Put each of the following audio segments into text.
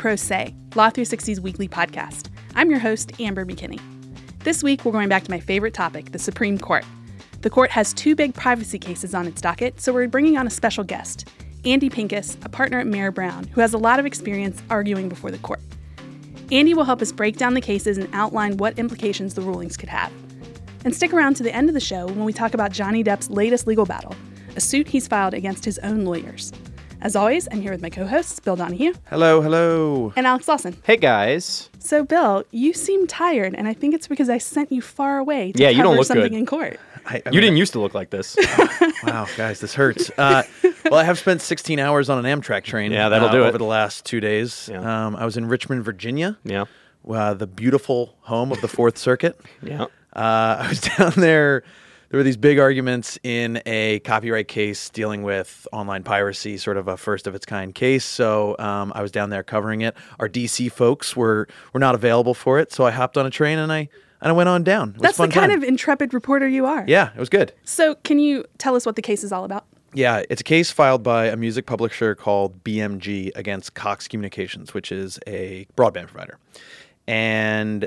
Pro Say, Law 360's weekly podcast. I'm your host, Amber McKinney. This week, we're going back to my favorite topic, the Supreme Court. The court has two big privacy cases on its docket, so we're bringing on a special guest, Andy Pincus, a partner at Mayer Brown, who has a lot of experience arguing before the court. Andy will help us break down the cases and outline what implications the rulings could have. And stick around to the end of the show when we talk about Johnny Depp's latest legal battle, a suit he's filed against his own lawyers. As always, I'm here with my co hosts, Bill Donahue Hello, hello. and Alex Lawson. Hey guys. So, Bill, you seem tired, and I think it's because I sent you far away to Yeah, you don't look something good. in court. I, I You didn't used to look like this. Wow, guys, this hurts. Uh, well, I have spent 16 hours on an Amtrak train. Yeah, that'll uh, do it. over the last two days. Yeah. Um, I was in Richmond, Virginia, yeah. uh, the beautiful home of the Fourth Circuit. Yeah. Uh, I was down there. There were these big arguments in a copyright case dealing with online piracy, sort of a first of its kind case. So um, I was down there covering it. Our DC folks were were not available for it, so I hopped on a train and I and I went on down. It was That's the kind time. of intrepid reporter you are. yeah, it was good. So, can you tell us what the case is all about? Yeah, it's a case filed by a music publisher called BMG against Cox Communications, which is a broadband provider. And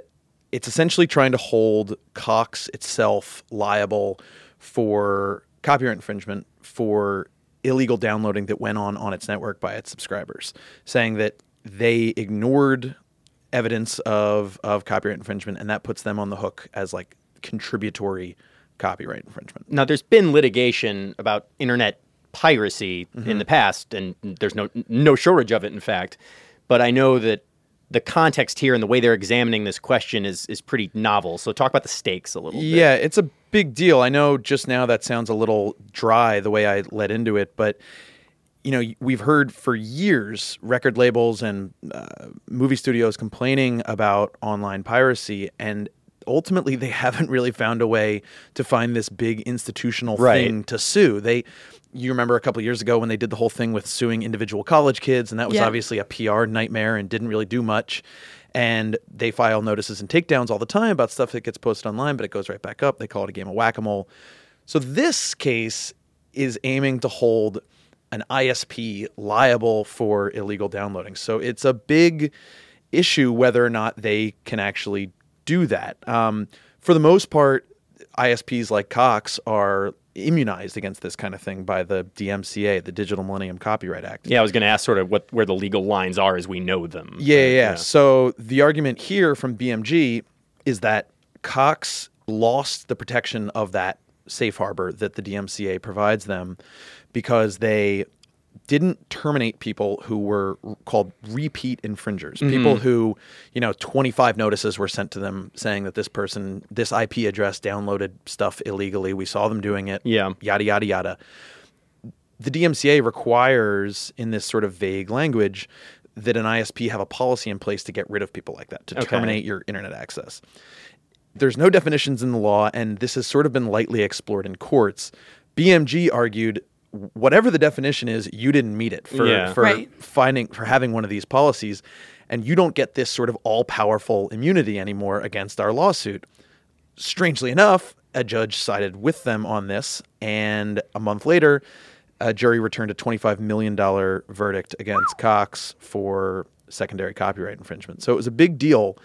it's essentially trying to hold Cox itself liable for copyright infringement for illegal downloading that went on on its network by its subscribers, saying that they ignored evidence of, of copyright infringement and that puts them on the hook as like contributory copyright infringement. Now there's been litigation about internet piracy mm-hmm. in the past and there's no no shortage of it in fact. But I know that the context here and the way they're examining this question is is pretty novel. So talk about the stakes a little bit. Yeah, it's a big deal. I know just now that sounds a little dry the way I led into it, but you know, we've heard for years record labels and uh, movie studios complaining about online piracy, and ultimately they haven't really found a way to find this big institutional Right. thing to sue. They, you remember a couple of years ago when they did the whole thing with suing individual college kids, and that was Yeah. obviously a PR nightmare and didn't really do much. And they file notices and takedowns all the time about stuff that gets posted online, but it goes right back up. They call it a game of whack a mole. So this case is aiming to hold an ISP liable for illegal downloading. So it's a big issue whether or not they can actually do that. Um, for the most part, ISPs like Cox are immunized against this kind of thing by the DMCA, the Digital Millennium Copyright Act. Yeah, I was going to ask sort of what where the legal lines are as we know them. Yeah, yeah, yeah. So the argument here from BMG is that Cox lost the protection of that safe harbor that the DMCA provides them because they didn't terminate people who were called repeat infringers. Mm-hmm. People who, you know, 25 notices were sent to them saying that this person, this IP address downloaded stuff illegally. We saw them doing it. Yeah. Yada, yada, yada the DMCA requires in this sort of vague language that an ISP have a policy in place to get rid of people like that, to Okay. terminate your internet access. There's no definitions in the law, and this has sort of been lightly explored in courts. BMG argued whatever the definition is, you didn't meet it for, Yeah. for Right. finding for having one of these policies, and you don't get this sort of all powerful immunity anymore against our lawsuit strangely enough, a judge sided with them on this, and a month later, a jury returned a $25 million verdict against Cox for secondary copyright infringement. So it was a big deal.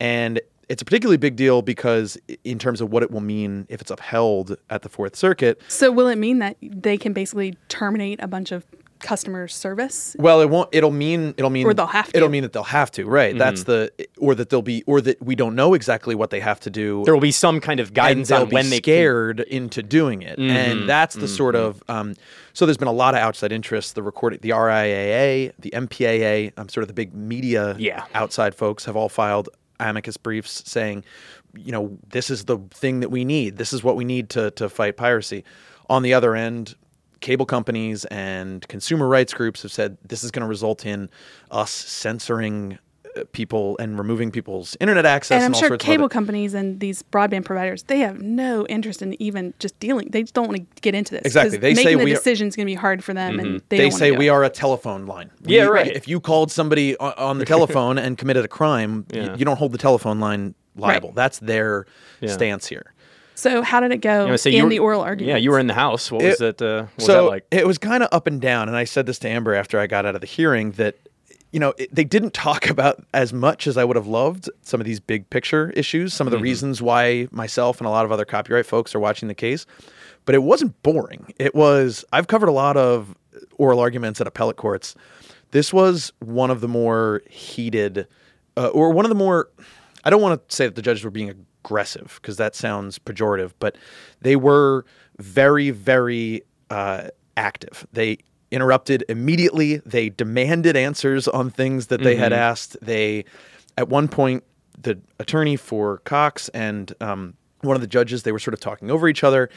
And it's a particularly big deal because, in terms of what it will mean if it's upheld at the Fourth Circuit, So, will it mean that they can basically terminate a bunch of customer service? Well, it won't. It'll mean. It'll mean. Or they'll have to. It'll mean that they'll have to. Right. That's the. Or that they'll be. Or that we don't know exactly what they have to do. There will be some kind of guidance they'll on when be they can- scared into doing it, Mm-hmm. and that's the sort of. Um, so there's been a lot of outside interest. The recording, the RIAA, the MPAA, um, sort of the big media Yeah. outside folks have all filed amicus briefs saying, you know, this is the thing that we need. This is what we need to to fight piracy. On the other end. Cable companies and consumer rights groups have said this is going to result in us censoring people and removing people's internet access And I'm all sure sorts of cable companies and these broadband providers, they have no interest in even just dealing. They just don't want to get into this. 'cause Exactly. They say making the we are- decision is going to be hard for them, and they, they don't say we are a telephone line. Yeah, We- right. If you called somebody on, on the telephone and committed a crime, Yeah. you don't hold the telephone line liable. Right. That's their Yeah. stance here. So, how did it go You know, so in were- the oral argument? Yeah, you were in the house. What was It- it? Uh, what was so that like? it was kind of up and down, and I said this to Amber after I got out of the hearing that, you know, it, they didn't talk about as much as I would have loved some of these big picture issues, some of the reasons why myself and a lot of other copyright folks are watching the case. But it wasn't boring. It was, I've covered a lot of oral arguments at appellate courts. This was one of the more heated, uh, or one of the more, I don't want to say that the judges were being aggressive because that sounds pejorative, but they were very, very uh, active. They interrupted immediately. They demanded answers on things that they had asked. They, at one point, the attorney for Cox and um, one of the judges, they were sort of talking over each other.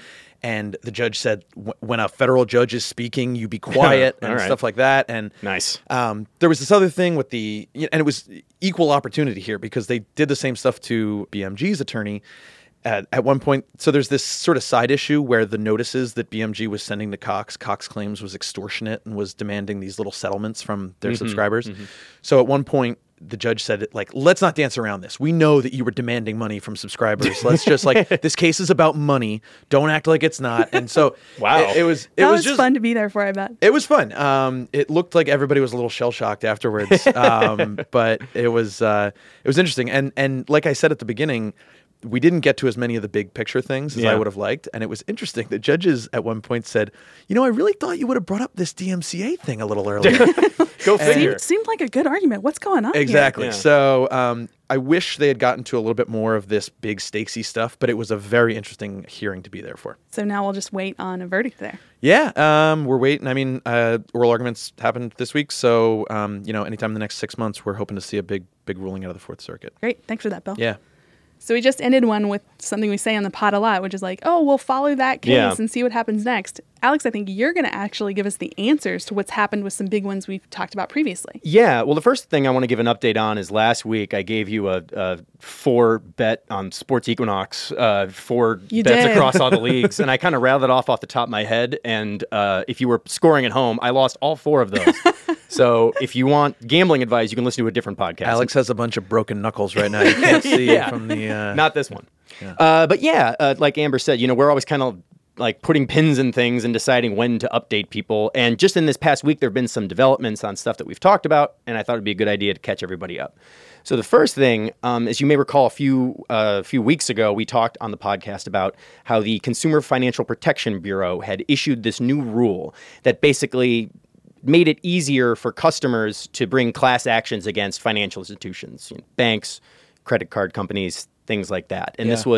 And the judge said, "Wh- when a federal judge is speaking, you be quiet and right. stuff like that. And Nice. um, there was this other thing with the, and it was equal opportunity here because they did the same stuff to BMG's attorney at, at one point. So there's this sort of side issue where the notices that BMG was sending to Cox, Cox claims was extortionate and was demanding these little settlements from their subscribers. So at one point, the judge said, like, let's not dance around this. We know that you were demanding money from subscribers. Let's just like this case is about money. Don't act like it's not. And so, Wow. it, it was it that was, was, just fun to be there for. I bet. it was fun. Um, it looked like everybody was a little shell shocked afterwards, um, but it was uh, it was interesting. And and like I said at the beginning, we didn't get to as many of the big picture things as I would have liked. And it was interesting. The judges at one point said, "You know, I really thought you would have brought up this DMCA thing a little earlier." Go figure. Seemed, seemed like a good argument. What's going on? here? exactly. Yeah. So um, I wish they had gotten to a little bit more of this big stakesy stuff, but it was a very interesting hearing to be there for. So now we'll just wait on a verdict there. Yeah, um, we're waiting. I mean, uh, oral arguments happened this week, so um, you know, anytime in the next six months, we're hoping to see a big, big ruling out of the Fourth Circuit. Great. Thanks for that, Bill. Yeah, So we just ended one with something we say on the pod a lot, which is like, oh, we'll follow that case Yeah. and see what happens next. Alex, I think you're going to actually give us the answers to what's happened with some big ones we've talked about previously. Yeah, well, the first thing I want to give an update on is last week I gave you a, a four bet on Sports Equinox, uh, four You bets did. across all the leagues, and I kind of rattled it off off the top of my head. And uh, if you were scoring at home, I lost all four of those. so if you want gambling advice, you can listen to a different podcast. Alex has a bunch of broken knuckles right now. You can't see Yeah. from the. Uh, Not this one. Uh, but yeah, uh, like Amber said, you know, we're always kind of like putting pins in things and deciding when to update people. And just in this past week, there have been some developments on stuff that we've talked about, and I thought it'd be a good idea to catch everybody up. So the first thing, um, as you may recall, a few uh, few weeks ago, we talked on the podcast about how the Consumer Financial Protection Bureau had issued this new rule that basically made it easier for customers to bring class actions against financial institutions, you know, banks, credit card companies, things like that. And this Yeah.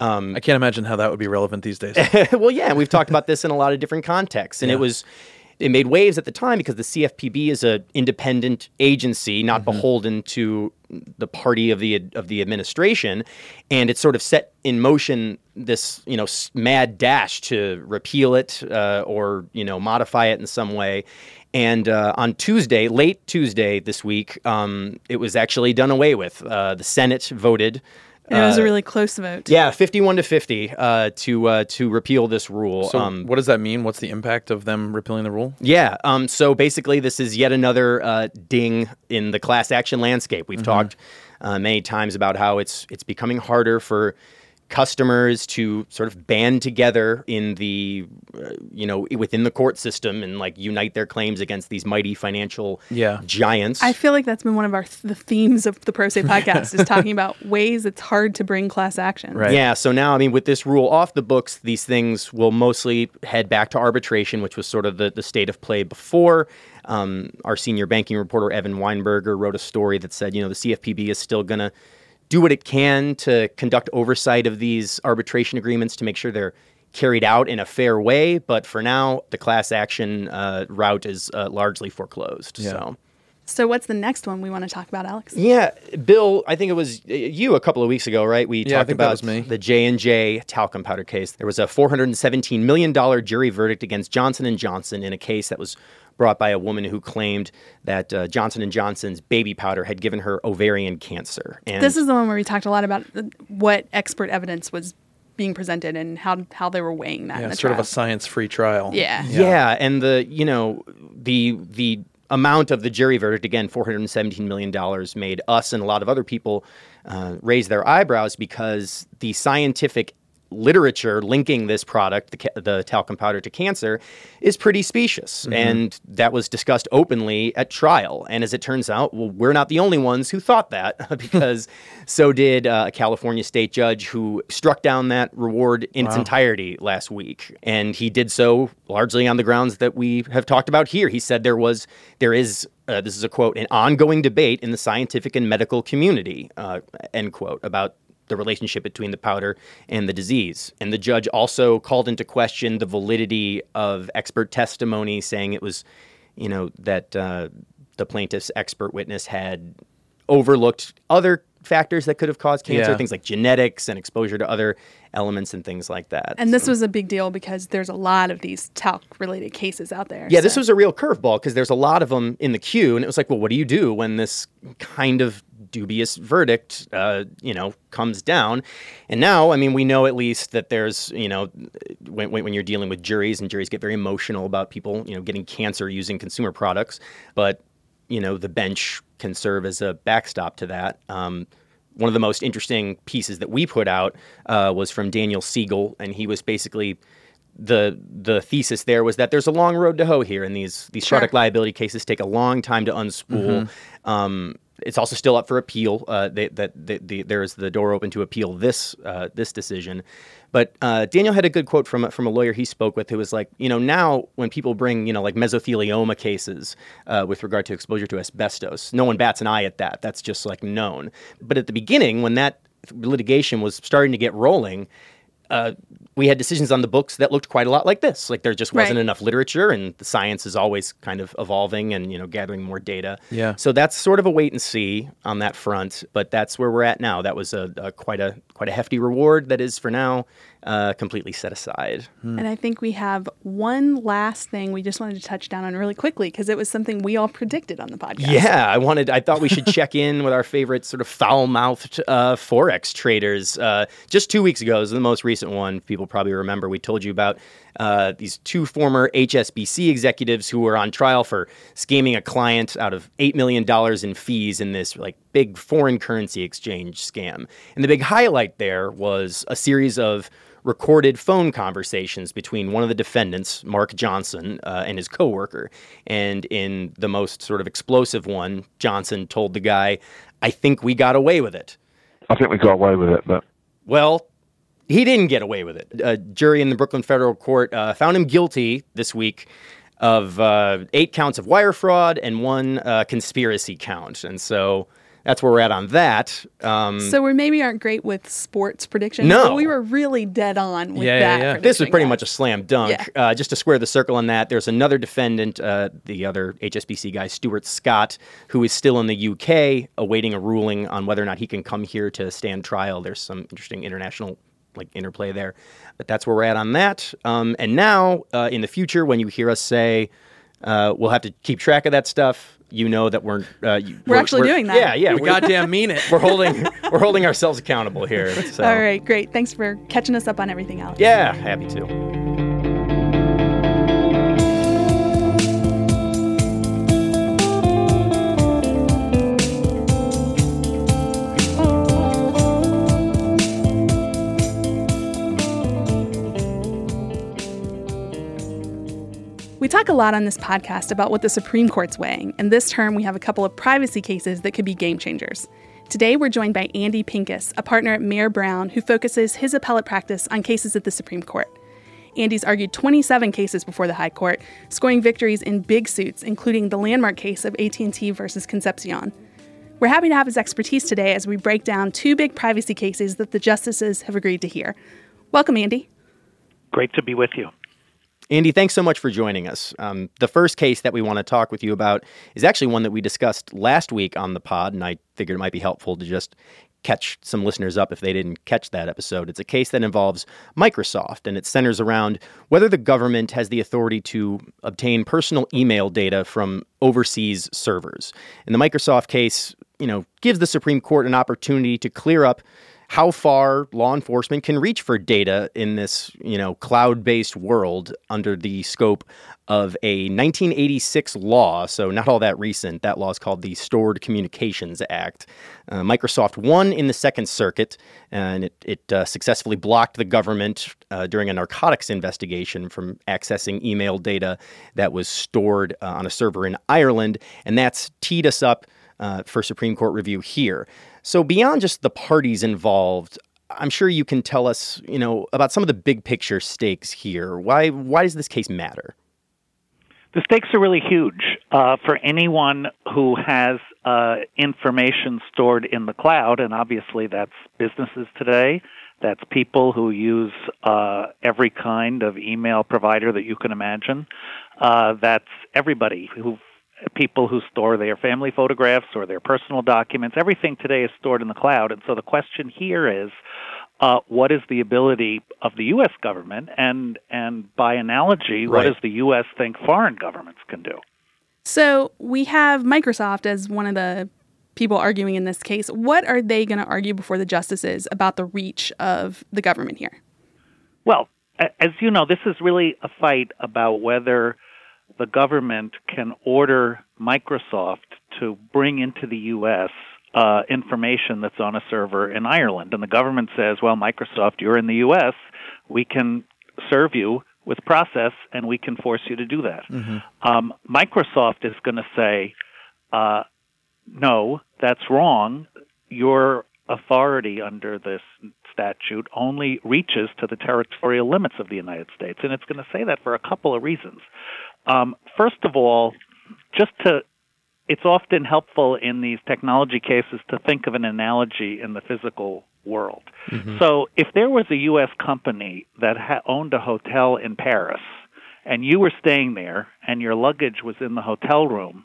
Was, I can't imagine how that would be relevant these days. well, yeah, we've talked about this in a lot of different contexts, and it was. It made waves at the time because the CFPB is an independent agency, not Mm-hmm. beholden to the party of the of the administration, and it sort of set in motion this you know mad dash to repeal it uh, or you know modify it in some way. And uh, on Tuesday, late Tuesday this week, um, it was actually done away with. Uh, the Senate voted. And it was a really close vote. Yeah, fifty-one to fifty uh, to uh, to repeal this rule. So, um, what does that mean? What's the impact of them repealing the rule? yeah. Um, so basically, this is yet another uh, ding in the class action landscape. We've talked uh, many times about how it's it's becoming harder for customers to sort of band together in the uh, you know within the court system and like unite their claims against these mighty financial Yeah. giants. I feel like that's been one of our the themes of the Pro Say podcast is talking about ways it's hard to bring class action. Right. Yeah, so now, I mean, with this rule off the books, these things will mostly head back to arbitration, which was sort of the, the state of play before. Um, our senior banking reporter, Evan Weinberger, wrote a story that said, you know, the CFPB is still going to do what it can to conduct oversight of these arbitration agreements to make sure they're carried out in a fair way. But for now, the class action uh, route is uh, largely foreclosed. Yeah. So. So what's the next one we want to talk about, Alex? Yeah, Bill, I think it was uh, you a couple of weeks ago, right? We Yeah, talked about me. the J and J talcum powder case. There was a 417 million dollar jury verdict against Johnson and Johnson in a case that was brought by a woman who claimed that uh, Johnson and Johnson's baby powder had given her ovarian cancer. And This is the one where we talked a lot about uh, what expert evidence was being presented and how how they were weighing that. Yeah, in the sort of a science-free trial. Yeah. Yeah. and the you know the the amount of the jury verdict again, four hundred and seventeen million dollars, made us and a lot of other people uh, raise their eyebrows because the scientific literature linking this product, the, the, talcum powder, to cancer is pretty specious. Mm-hmm. And that was discussed openly at trial. And as it turns out, well, we're not the only ones who thought that because so did uh, a California state judge who struck down that reward in wow. its entirety last week. And he did so largely on the grounds that we have talked about here. He said there was, there is uh, this is a quote, an ongoing debate in the scientific and medical community, uh, end quote, about the relationship between the powder and the disease. And the judge also called into question the validity of expert testimony, saying it was, you know, that uh, the plaintiff's expert witness had overlooked other factors that could have caused cancer, yeah. things like genetics and exposure to other elements and things like that. And this was a big deal because there's a lot of these talc related cases out there. Yeah, so. this was a real curveball because there's a lot of them in the queue. And it was like, well, what do you do when this kind of dubious verdict, uh, you know, comes down. And now, I mean, we know at least that there's, you know, when, when you're dealing with juries and juries get very emotional about people, you know, getting cancer using consumer products, but you know, the bench can serve as a backstop to that. Um, one of the most interesting pieces that we put out uh, was from Daniel Siegel, and he was basically the the thesis there was that there's a long road to hoe here, and these these sure. product liability cases take a long time to unspool. Mm-hmm. Um, it's also still up for appeal. Uh, they, that they, the, there is the door open to appeal this uh, this decision. But uh, Daniel had a good quote from from a lawyer he spoke with who was like, you know, now when people bring you know like mesothelioma cases uh, with regard to exposure to asbestos, no one bats an eye at that. That's just like known. But at the beginning, when that litigation was starting to get rolling, uh, we had decisions on the books that looked quite a lot like this. Like there just wasn't right. enough literature, and the science is always kind of evolving and you know gathering more data. Yeah. So that's sort of a wait and see on that front. But that's where we're at now. That was a, a quite a quite a hefty reward that is for now uh, completely set aside. Hmm. And I think we have one last thing we just wanted to touch down on really quickly because it was something we all predicted on the podcast. Yeah, I wanted. I thought we should check in with our favorite sort of foul-mouthed uh, forex traders. Uh, just two weeks ago, is the most recent one. People probably remember. We told you about uh, these two former HSBC executives who were on trial for scamming a client out of $8 million in fees in this like big foreign currency exchange scam. And the big highlight there was a series of recorded phone conversations between one of the defendants, Mark Johnson, uh, and his coworker. And in the most sort of explosive one, Johnson told the guy, "I think we got away with it." I think we got away with it, but well, he didn't get away with it. A jury in the Brooklyn federal court uh, found him guilty this week of uh, eight counts of wire fraud and one uh, conspiracy count. And so that's where we're at on that. Um, so we maybe aren't great with sports predictions. No, we were really dead on with yeah, that. Yeah, This was pretty much a slam dunk. Yeah. Uh, just to square the circle on that, there's another defendant, uh, the other HSBC guy, Stuart Scott, who is still in the UK awaiting a ruling on whether or not he can come here to stand trial. There's some interesting international like interplay there, but that's where we're at on that. Um, and now, uh, in the future, when you hear us say uh, we'll have to keep track of that stuff you know that we're uh, we're, we're, actually we're, doing that. Yeah, yeah. We goddamn mean it. We're holding we're holding ourselves accountable here. So. All right, great. Thanks for catching us up on everything else. Yeah, happy to. We talk a lot on this podcast about what the Supreme Court's weighing, and this term we have a couple of privacy cases that could be game changers. Today we're joined by Andy Pincus, a partner at Mayer Brown who focuses his appellate practice on cases at the Supreme Court. Andy's argued 27 cases before the High Court, scoring victories in big suits, including the landmark case of AT&T versus Concepcion. We're happy to have his expertise today as we break down two big privacy cases that the justices have agreed to hear. Welcome, Andy. Great to be with you. Andy, thanks so much for joining us. Um, the first case that we want to talk with you about is actually one that we discussed last week on the pod, and I figured it might be helpful to just catch some listeners up if they didn't catch that episode. It's a case that involves Microsoft, and it centers around whether the government has the authority to obtain personal email data from overseas servers. And the Microsoft case, you know, gives the Supreme Court an opportunity to clear up how far law enforcement can reach for data in this, you know, cloud-based world under the scope of a 1986 law, so not all that recent. That law is called the Stored Communications Act. Uh, Microsoft won in the Second Circuit, and it, it uh, successfully blocked the government uh, during a narcotics investigation from accessing email data that was stored uh, on a server in Ireland, and that's teed us up uh, for Supreme Court review here. So beyond just the parties involved, I'm sure you can tell us, you know, about some of the big picture stakes here. Why why does this case matter? The stakes are really huge uh, for anyone who has uh, information stored in the cloud, and obviously that's businesses today. That's people who use uh, every kind of email provider that you can imagine. Uh, that's everybody who people who store their family photographs or their personal documents. Everything today is stored in the cloud, and so the question here is uh, what is the ability of the U.S. government, and and by analogy, right. what does the U.S. think foreign governments can do? So we have Microsoft as one of the people arguing in this case. What are they going to argue before the justices about the reach of the government here? Well, as you know, this is really a fight about whether the government can order Microsoft to bring into the U.S uh, information that's on a server in Ireland. And the government says, well, Microsoft, you're in the U.S., we can serve you with process and we can force you to do that. Mm-hmm. Um, Microsoft is going to say, uh, no, that's wrong. Your authority under this statute only reaches to the territorial limits of the United States. And it's going to say that for a couple of reasons. Um, first of all, just to it's often helpful in these technology cases to think of an analogy in the physical world. Mm-hmm. So, if there was a U.S. company that ha- owned a hotel in Paris, and you were staying there, and your luggage was in the hotel room,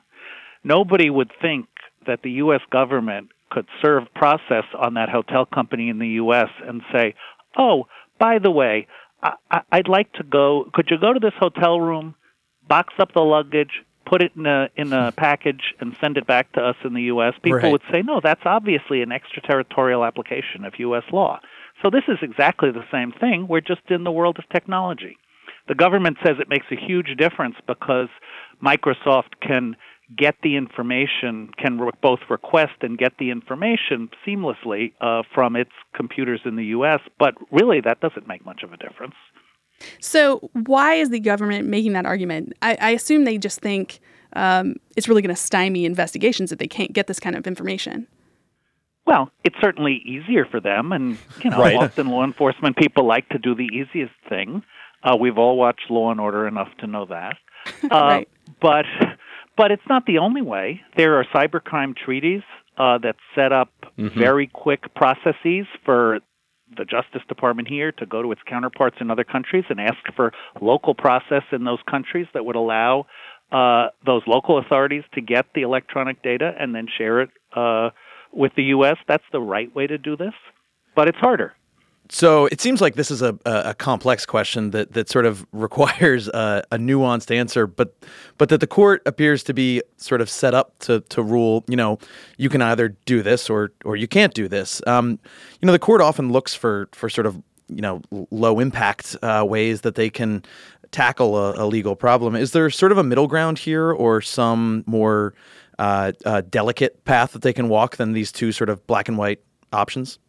nobody would think that the U.S. government could serve process on that hotel company in the U.S. and say, "Oh, by the way, I- I'd like to go. Could you go to this hotel room, box up the luggage, put it in a in a package and send it back to us in the U.S., people right. would say, no, that's obviously an extraterritorial application of U.S. law. So this is exactly the same thing. We're just in the world of technology. The government says it makes a huge difference because Microsoft can get the information, can re- both request and get the information seamlessly uh, from its computers in the U.S., but really that doesn't make much of a difference. So, why is the government making that argument? I, I assume they just think um, it's really going to stymie investigations if they can't get this kind of information. Well, it's certainly easier for them, and you know, right. often law enforcement people like to do the easiest thing. Uh, we've all watched Law and Order enough to know that. Uh, right. But, but it's not the only way. There are cybercrime treaties uh, that set up mm-hmm. very quick processes for the Justice Department here to go to its counterparts in other countries and ask for local process in those countries that would allow uh, those local authorities to get the electronic data and then share it uh, with the U.S. That's the right way to do this, but it's harder. So it seems like this is a, a complex question that, that sort of requires a, a, nuanced answer, but but that the court appears to be sort of set up to, to rule. You know, you can either do this or or you can't do this. Um, you know, the court often looks for for sort of you know low impact uh, ways that they can tackle a, a, legal problem. Is there sort of a middle ground here, or some more uh, uh, delicate path that they can walk than these two sort of black and white options?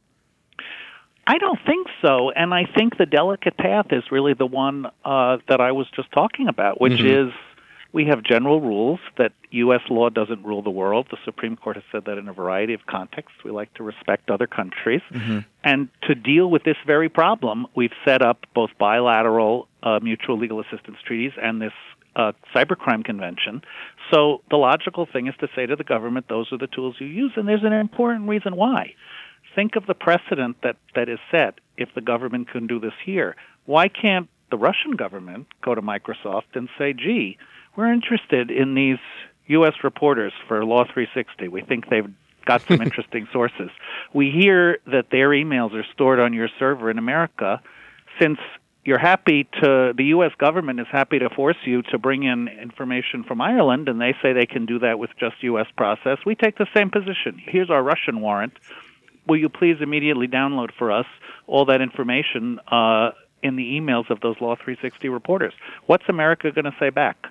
I don't think so, and I think the delicate path is really the one uh, that I was just talking about, which mm-hmm. is we have general rules that U.S. law doesn't rule the world. The Supreme Court has said that in a variety of contexts. We like to respect other countries. Mm-hmm. And to deal with this very problem, we've set up both bilateral uh, mutual legal assistance treaties and this uh, cybercrime convention. So the logical thing is to say to the government, those are the tools you use, and there's an important reason why think of the precedent that, that is set if the government can do this here. Why can't the Russian government go to Microsoft and say, gee, we're interested in these U.S. reporters for Law 360. We think they've got some interesting sources. We hear that their emails are stored on your server in America. Since you're happy to, the U.S. government is happy to force you to bring in information from Ireland, and they say they can do that with just U.S. process. We take the same position. Here's our Russian warrant will you please immediately download for us all that information uh, in the emails of those Law 360 reporters? What's America going to say back?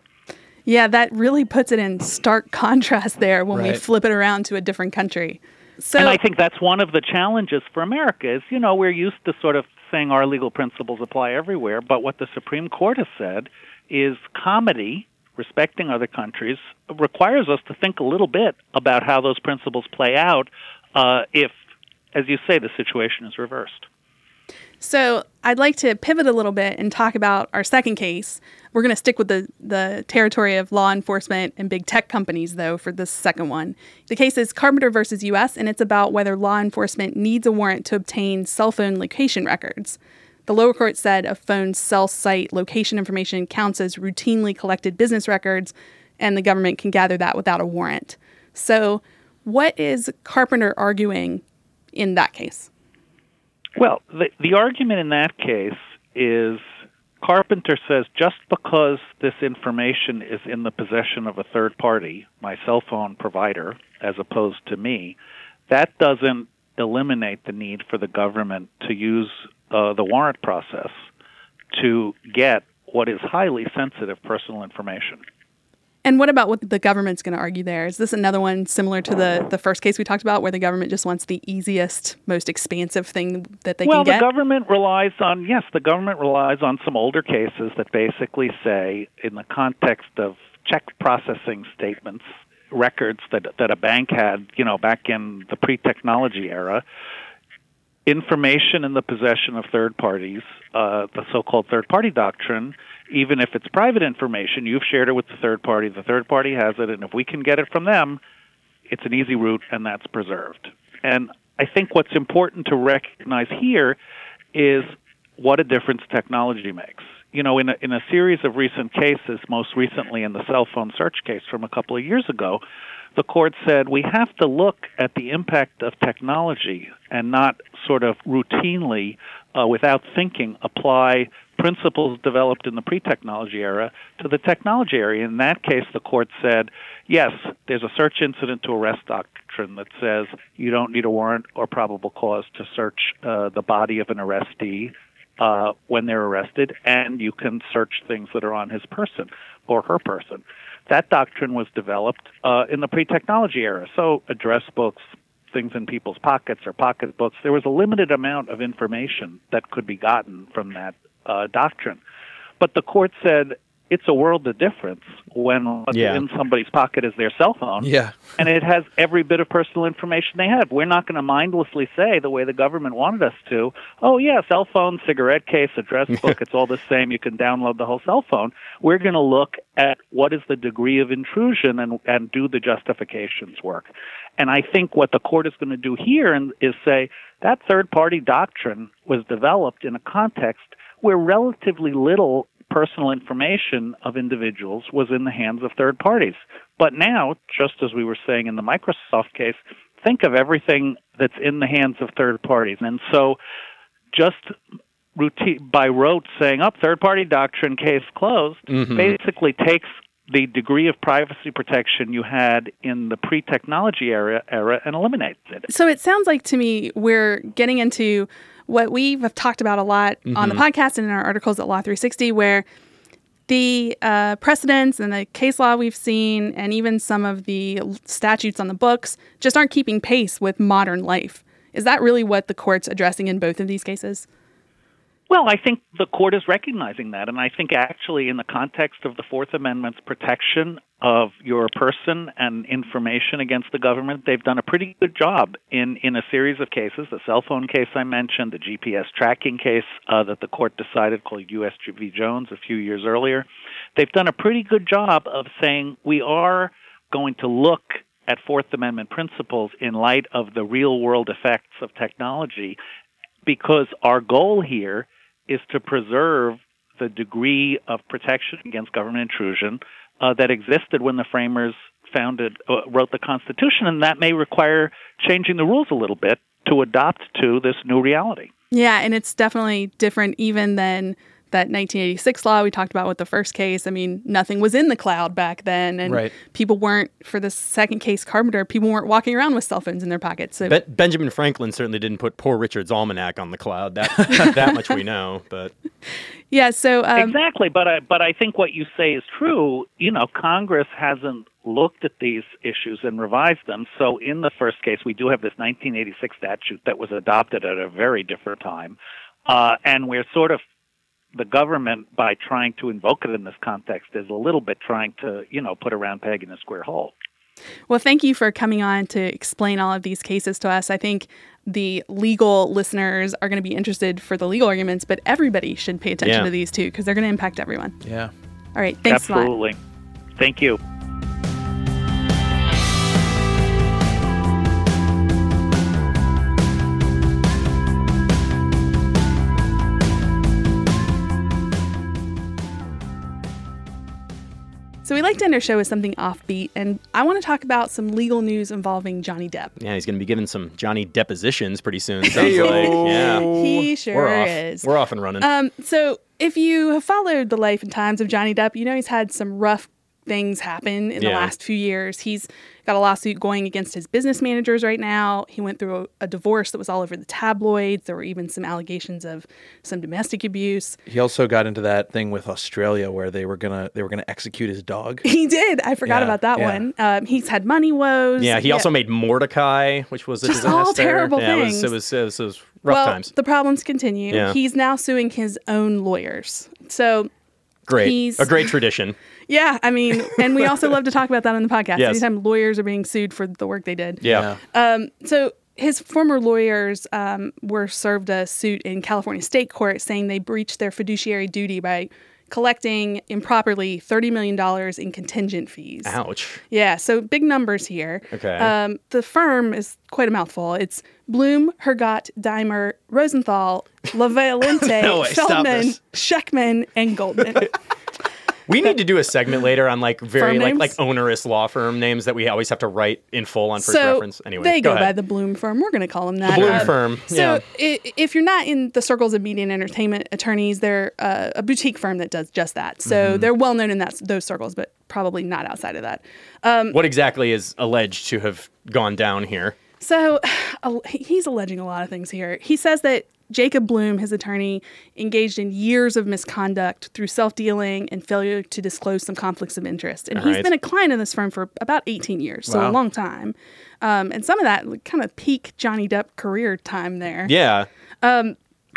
Yeah, that really puts it in stark contrast there when we flip it around to a different country. So and I think that's one of the challenges for America is, you know, we're used to sort of saying our legal principles apply everywhere, but what the Supreme Court has said is comity, respecting other countries, requires us to think a little bit about how those principles play out uh, if, as you say, the situation is reversed. So I'd like to pivot a little bit and talk about our second case. We're going to stick with the, the territory of law enforcement and big tech companies, though, for this second one. The case is Carpenter versus U.S., and it's about whether law enforcement needs a warrant to obtain cell phone location records. The lower court said a phone's cell site location information counts as routinely collected business records, and the government can gather that without a warrant. So, what is Carpenter arguing in that case? Well, the, the argument in that case is Carpenter says just because this information is in the possession of a third party, my cell phone provider, as opposed to me, that doesn't eliminate the need for the government to use uh, the warrant process to get what is highly sensitive personal information. And what about what the government's going to argue there? Is this another one similar to the, the first case we talked about, where the government just wants the easiest, most expansive thing that they well, can get? Well, the government relies on yes, the government relies on some older cases that basically say, in the context of check processing statements, records that that a bank had, you know, back in the pre-technology era, information in the possession of third parties, uh, the so-called third-party doctrine. Even if it's private information, you've shared it with the third party. The third party has it, and if we can get it from them, it's an easy route, and that's preserved. And I think what's important to recognize here is what a difference technology makes. You know, in a, in a series of recent cases, most recently in the cell phone search case from a couple of years ago, the court said we have to look at the impact of technology and not sort of routinely, uh, without thinking, apply principles developed in the pre technology era to the technology area. In that case, the court said, yes, there's a search incident to arrest doctrine that says you don't need a warrant or probable cause to search uh, the body of an arrestee uh, when they're arrested, and you can search things that are on his person or her person. That doctrine was developed uh, in the pre technology era. So, address books, things in people's pockets or pocketbooks, there was a limited amount of information that could be gotten from that uh, doctrine. But the court said it's a world of difference when what's Yeah. in somebody's pocket is their cell phone Yeah. and it has every bit of personal information they have. We're not going to mindlessly say the way the government wanted us to, oh yeah, cell phone, cigarette case, address book, it's all the same. You can download the whole cell phone. We're going to look at what is the degree of intrusion and and do the justifications work. And I think what the court is going to do here and, is say that third party doctrine was developed in a context where relatively little personal information of individuals was in the hands of third parties. But now, just as we were saying in the Microsoft case, think of everything that's in the hands of third parties. And so just routine by rote saying up third party doctrine case closed mm-hmm. basically takes the degree of privacy protection you had in the pre-technology era era and eliminates it. So it sounds like to me we're getting into what we have talked about a lot on the podcast and in our articles at Law 360, where the uh, precedents and the case law we've seen, and even some of the statutes on the books, just aren't keeping pace with modern life. Is that really what the court's addressing in both of these cases? Well, I think the court is recognizing that, and I think actually, in the context of the Fourth Amendment's protection of your person and information against the government, they've done a pretty good job in in a series of cases. The cell phone case I mentioned, the GPS tracking case uh, that the court decided called U.S. v. Jones a few years earlier. They've done a pretty good job of saying we are going to look at Fourth Amendment principles in light of the real world effects of technology because our goal here is to preserve the degree of protection against government intrusion uh, that existed when the framers founded uh, wrote the Constitution, and that may require changing the rules a little bit to adapt to this new reality. Yeah, and it's definitely different even than that 1986 law we talked about with the first case. I mean, nothing was in the cloud back then, and Right. people weren't for the second case, Carpenter. People weren't walking around with cell phones in their pockets. So Be- Benjamin Franklin certainly didn't put Poor Richard's almanac on the cloud. That that much we know. But yeah, so um, exactly, but I but I think what you say is true. You know, Congress hasn't looked at these issues and revised them. So in the first case, we do have this 1986 statute that was adopted at a very different time, uh, and we're sort of the government by trying to invoke it in this context is a little bit trying to you know put a round peg in a square hole. Well, thank you for coming on to explain all of these cases to us. I think the legal listeners are going to be interested for the legal arguments, but everybody should pay attention Yeah. to these too because they're going to impact everyone. Yeah. All right, thanks a lot. Absolutely. Thank you. So we like to end our show with something offbeat, and I want to talk about some legal news involving Johnny Depp. yeah, he's going to be giving some Johnny depositions pretty soon. Sounds like yeah, He sure we're off. is. We're off and running. Um, so if you have followed the life and times of Johnny Depp, you know he's had some rough things happen in the last few years. He's got a lawsuit going against his business managers right now. He went through a, a divorce that was all over the tabloids. There were even some allegations of some domestic abuse. He also got into that thing with Australia where they were gonna they were gonna execute his dog. He did. I forgot Yeah, about that yeah. one. Um, he's had money woes. yeah, he also made Mortdecai, which was a Just disaster. all terrible yeah, things. It was, it was, it was, it was rough well, times. the problems continue. Yeah. He's now suing his own lawyers. So Great, he's- a great tradition. Yeah, I mean, and we also love to talk about that on the podcast. Yes. Anytime lawyers are being sued for the work they did. Yeah. Um, so his former lawyers um, were served a suit in California state court saying they breached their fiduciary duty by collecting improperly $30 million in contingent fees. Ouch. Yeah, so big numbers here. Okay. Um, the firm is quite a mouthful. It's Bloom, Hergott, Diemer, Rosenthal, LaViolette, No way, Feldman. Schenkman, and Goldman. We need to do a segment later on like very Firm like names? like onerous law firm names that we always have to write in full on first so reference. Anyway, they go, by ahead. the Bloom firm. We're going to call them that. Bloom Uh, firm. So if you're not in the circles of media and entertainment attorneys, they're uh, a boutique firm that does just that. So Mm-hmm. they're well known in that those circles, but probably not outside of that. Um, what exactly is alleged to have gone down here? So he's alleging a lot of things here. He says that Jacob Bloom, his attorney, engaged in years of misconduct through self dealing and failure to disclose some conflicts of interest. And he's Right. been a client in this firm for about 18 years, so a long time. Um, and some of that kind of peak Johnny Depp career time there. Yeah.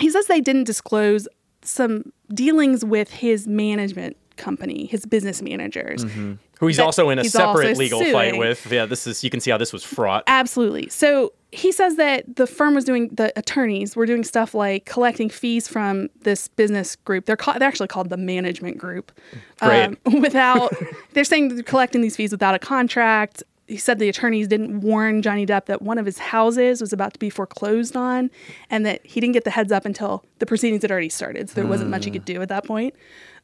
He says they didn't disclose some dealings with his management company, his business managers. Who he's also in a separate legal fight with. Yeah, this is you can see how this was fraught. Absolutely. So he says that the firm was doing the attorneys were doing stuff like collecting fees from this business group. They're called, they're actually called the management group. Great. without they're saying they're collecting these fees without a contract. He said the attorneys didn't warn Johnny Depp that one of his houses was about to be foreclosed on, and that he didn't get the heads up until the proceedings had already started. So there wasn't much he could do at that point.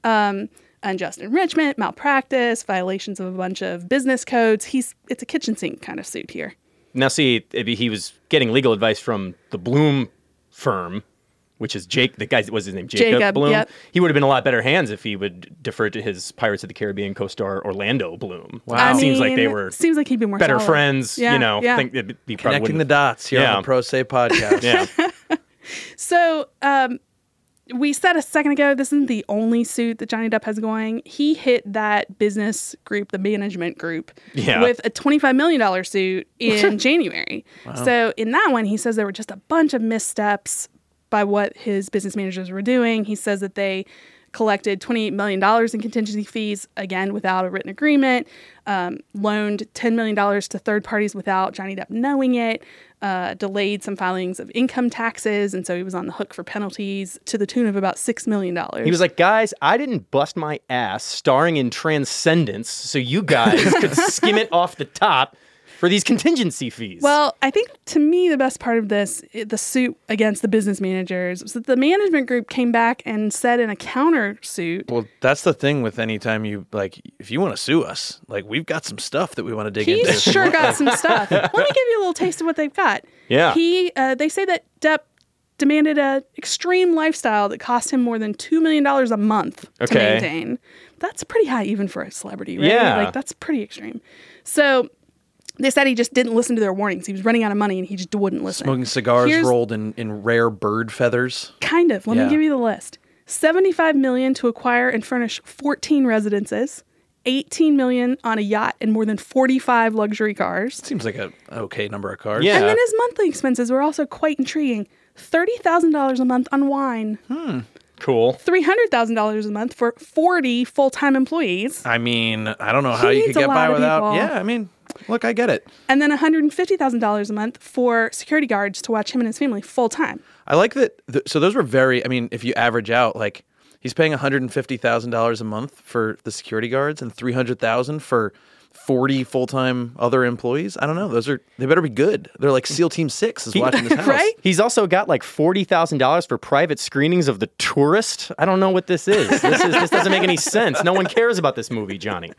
Um, unjust enrichment, malpractice, violations of a bunch of business codes. He's it's a kitchen sink kind of suit here. Now, see, if he was getting legal advice from the Bloom firm, which is Jake. The guy what was his name Jacob, Jacob, Bloom. yep. He would have been in a lot better hands if he would defer to his Pirates of the Caribbean co-star Orlando Bloom. Wow. It seems like they were seems like he'd be more better solid. friends. Yeah, you know, yeah. think it'd be probably Connecting the dots here Yeah. on the Pro Say podcast. Yeah. So, um, we said a second ago this isn't the only suit that Johnny Depp has going. He hit that business group, the management group, Yeah. with a $25 million suit in January. So, in that one, he says there were just a bunch of missteps by what his business managers were doing. He says that they collected $28 million in contingency fees, again, without a written agreement, um, loaned $10 million to third parties without Johnny Depp knowing it, uh, delayed some filings of income taxes. And so he was on the hook for penalties to the tune of about $6 million. He was like, guys, I didn't bust my ass starring in Transcendence, so you guys could skim it off the top for these contingency fees. Well, I think to me the best part of this, the suit against the business managers, was that the management group came back and said in a countersuit, Well, that's the thing with any time you like, if you want to sue us, like we've got some stuff that we want to dig into. he's sure got some stuff. Let me give you a little taste of what they've got. Yeah. He, uh, they say that Depp demanded a extreme lifestyle that cost him more than $2 million a month okay. to maintain. That's pretty high even for a celebrity, right? Yeah. Like that's pretty extreme. So they said he just didn't listen to their warnings. He was running out of money and he just wouldn't listen. Smoking cigars Here's- rolled in, in rare bird feathers. Kind of. Let Yeah. me give you the list. 75 million to acquire and furnish 14 residences, 18 million on a yacht and more than 45 luxury cars. Seems like a okay number of cars. Yeah. And then his monthly expenses were also quite intriguing. $30,000 a month on wine, Hmm. Cool. $300,000 a month for 40 full-time employees, I mean, I don't know how He you could get by without. people. Yeah, I mean, look, I get it. and then $150,000 a month for security guards to watch him and his family full-time. I like that. Th- so those were very. I mean, if you average out, like he's paying one hundred and fifty thousand dollars a month for the security guards and three hundred thousand for forty full time other employees. I don't know. Those are they better be good. They're like SEAL Team Six is watching this house. Right? He's also got like forty thousand dollars for private screenings of The Tourist. I don't know what this is. This is this doesn't make any sense. No one cares about this movie, Johnny.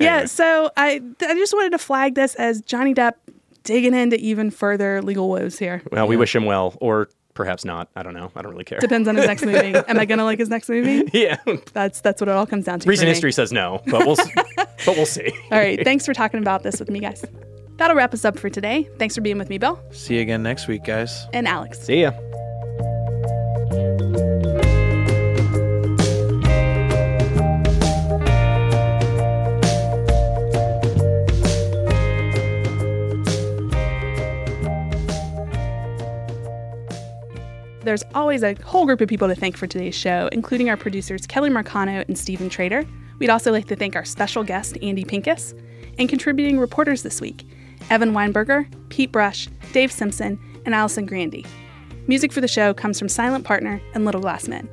Yeah, so I I just wanted to flag this as Johnny Depp digging into even further legal woes here. Well, we wish him well, or perhaps not. I don't know. I don't really care. Depends on his next movie. Am I gonna like his next movie? yeah. That's that's what it all comes down to. Recent history says no, but we'll but we'll see. All right, thanks for talking about this with me, guys. That'll wrap us up for today. Thanks for being with me, Bill See you again next week, guys. and Alex. See ya. There's always a whole group of people to thank for today's show, including our producers Kelly Marcano and Stephen Trader. We'd also like to thank our special guest Andy Pincus and contributing reporters this week Evan Weinberger, Pete Brush, Dave Simpson, and Allison Grande. Music for the show comes from Silent Partner and Little Glass Men.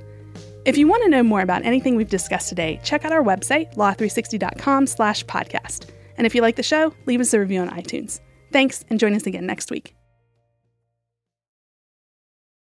If you want to know more about anything we've discussed today, check out our website, law360.com slash podcast. And if you like the show, leave us a review on iTunes. Thanks, and join us again next week.